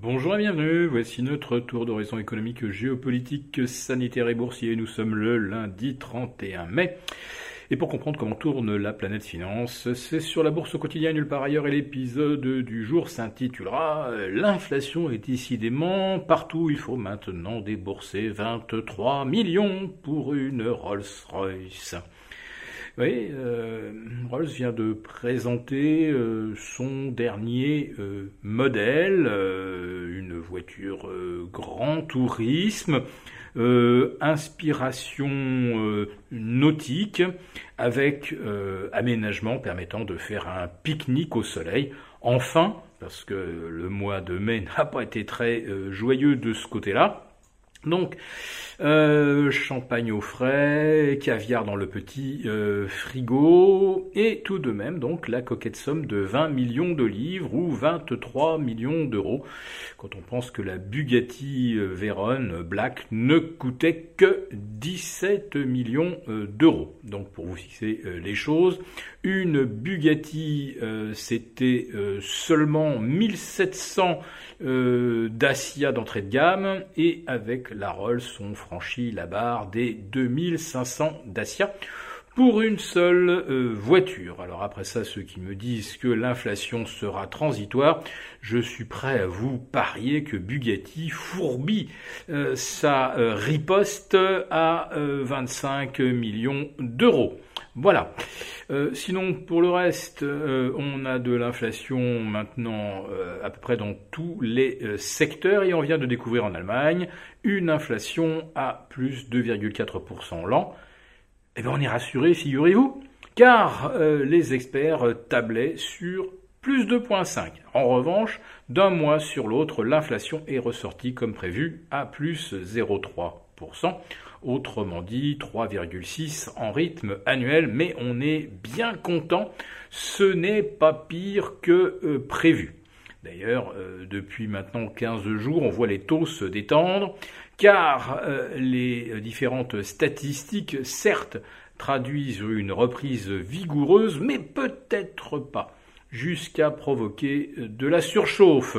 Bonjour et bienvenue, voici notre tour d'horizon économique, géopolitique, sanitaire et boursier. Nous sommes le lundi 31 mai. Et pour comprendre comment tourne la planète finance, c'est sur la bourse au quotidien nulle part ailleurs et l'épisode du jour s'intitulera L'inflation est décidément partout, il faut maintenant débourser 23 millions pour une Rolls-Royce. Oui, euh, Rolls vient de présenter euh, son dernier euh, modèle, une voiture grand tourisme, inspiration nautique, avec aménagement permettant de faire un pique-nique au soleil. Enfin, parce que le mois de mai n'a pas été très joyeux de ce côté-là. Donc, euh, champagne au frais, caviar dans le petit euh, frigo, et tout de même donc la coquette somme de 20 millions de livres ou 23 millions d'euros, quand on pense que la Bugatti euh, Veyron Black ne coûtait que 17 millions d'euros. Donc pour vous fixer les choses, une Bugatti c'était seulement 1700 Dacia d'entrée de gamme, et avec la Rolls on franchi la barre des 2500 Dacia pour une seule euh, voiture. Alors après ça, ceux qui me disent que l'inflation sera transitoire, je suis prêt à vous parier que Bugatti fourbit euh, sa euh, riposte à 25 millions d'euros. Voilà. sinon, pour le reste, on a de l'inflation maintenant à peu près dans tous les secteurs et on vient de découvrir en Allemagne une inflation à plus 2,4% l'an. Eh bien, on est rassuré, figurez-vous, car euh, les experts tablaient sur plus 2,5. En revanche, d'un mois sur l'autre, l'inflation est ressortie comme prévu à plus 0,3%. Autrement dit, 3,6 en rythme annuel, mais on est bien content, ce n'est pas pire que euh, prévu. D'ailleurs, euh, depuis maintenant 15 jours, on voit les taux se détendre, car euh, les différentes statistiques, certes, traduisent une reprise vigoureuse, mais peut-être pas, jusqu'à provoquer de la surchauffe.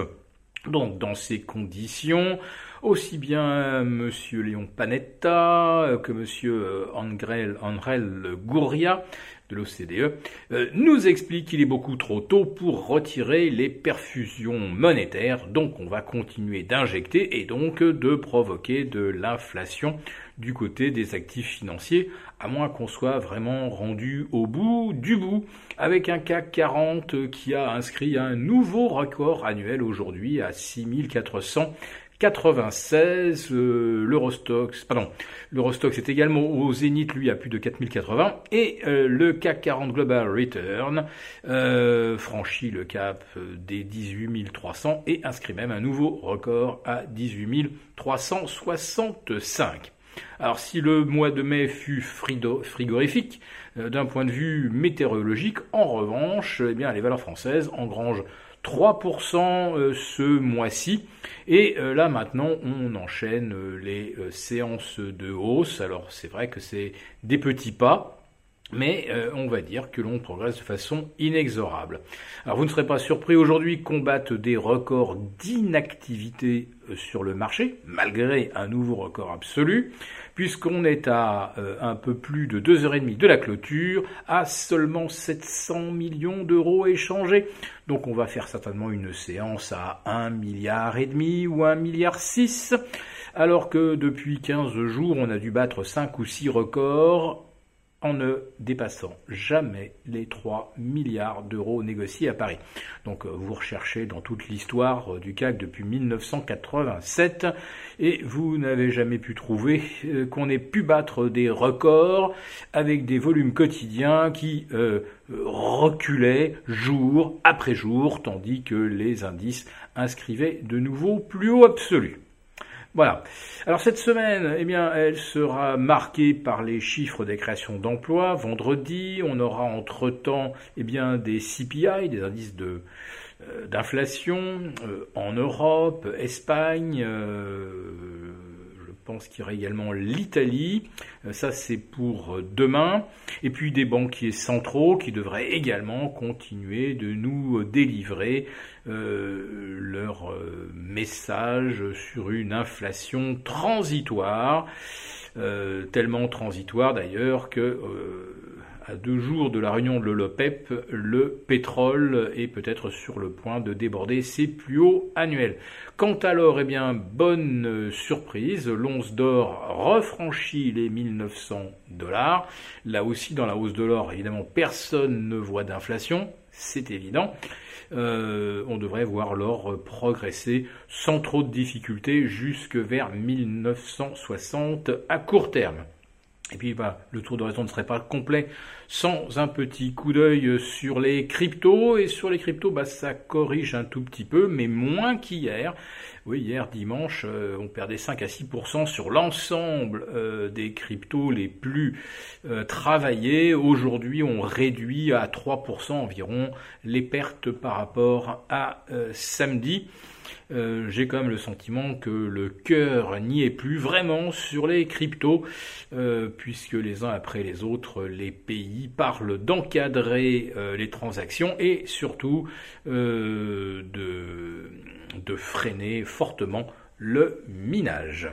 Donc, dans ces conditions, aussi bien M. Léon Panetta que M. Angel, Angel Gouria de l'OCDE, euh, nous explique qu'il est beaucoup trop tôt pour retirer les perfusions monétaires, donc on va continuer d'injecter et donc de provoquer de l'inflation du côté des actifs financiers, à moins qu'on soit vraiment rendu au bout du bout, avec un CAC 40 qui a inscrit un nouveau record annuel aujourd'hui à 6400 96, euh, l'Eurostox, pardon, l'Eurostox est également au zénith, lui, à plus de 4080, et euh, le CAC 40 Global Return euh, franchit le cap des 18300 et inscrit même un nouveau record à 18365. Alors si le mois de mai fut frigorifique d'un point de vue météorologique, en revanche, eh les valeurs françaises engrangent 3% euh, ce mois-ci. Et euh, là maintenant, on enchaîne euh, les séances de hausse. Alors c'est vrai que c'est des petits pas. Mais on va dire que l'on progresse de façon inexorable. Alors vous ne serez pas surpris aujourd'hui qu'on batte des records d'inactivité sur le marché, malgré un nouveau record absolu puisqu'on est à euh, un peu plus de 2h30 de la clôture, à seulement 700 millions d'euros échangés. Donc on va faire certainement une séance à 1 milliard et demi ou 1 milliard 6, alors que depuis 15 jours, on a dû battre 5 ou 6 records en ne dépassant jamais les 3 milliards d'euros négociés à Paris. Donc euh, vous recherchez dans toute l'histoire euh, du CAC depuis 1987 et vous n'avez jamais pu trouver euh, qu'on ait pu battre des records avec des volumes quotidiens qui reculaient jour après jour tandis que les indices inscrivaient de nouveau plus haut absolu. Voilà. Alors cette semaine, eh bien, elle sera marquée par les chiffres des créations d'emplois. Vendredi, on aura entre-temps eh bien, des CPI, des indices de, euh, d'inflation euh, en Europe, Espagne, euh, pense qu'il y aura également l'Italie. ça, c'est pour demain. Et puis des banquiers centraux qui devraient également continuer de nous délivrer leur message sur une inflation transitoire. tellement transitoire d'ailleurs que à deux jours de la réunion de l'OPEP, le pétrole est peut-être sur le point de déborder ses plus hauts annuels. Quant à l'or, eh bien, bonne surprise, l'once d'or refranchit les 1900 dollars. Là aussi, dans la hausse de l'or, évidemment, personne ne voit d'inflation, c'est évident. Euh, on devrait voir l'or progresser sans trop de difficultés jusque vers 1960 à court terme. Et puis bah, le tour d'horizon ne serait pas complet sans un petit coup d'œil sur les cryptos. Et sur les cryptos, bah, ça corrige un tout petit peu, mais moins qu'hier. Oui, hier dimanche, euh, on perdait 5 à 6% sur l'ensemble euh, des cryptos les plus euh, travaillés. Aujourd'hui, on réduit à 3% environ les pertes par rapport à samedi. Euh, j'ai quand même le sentiment que le cœur n'y est plus vraiment sur les cryptos, euh, puisque les uns après les autres, les pays parlent d'encadrer euh, les transactions et surtout de, de freiner fortement le minage.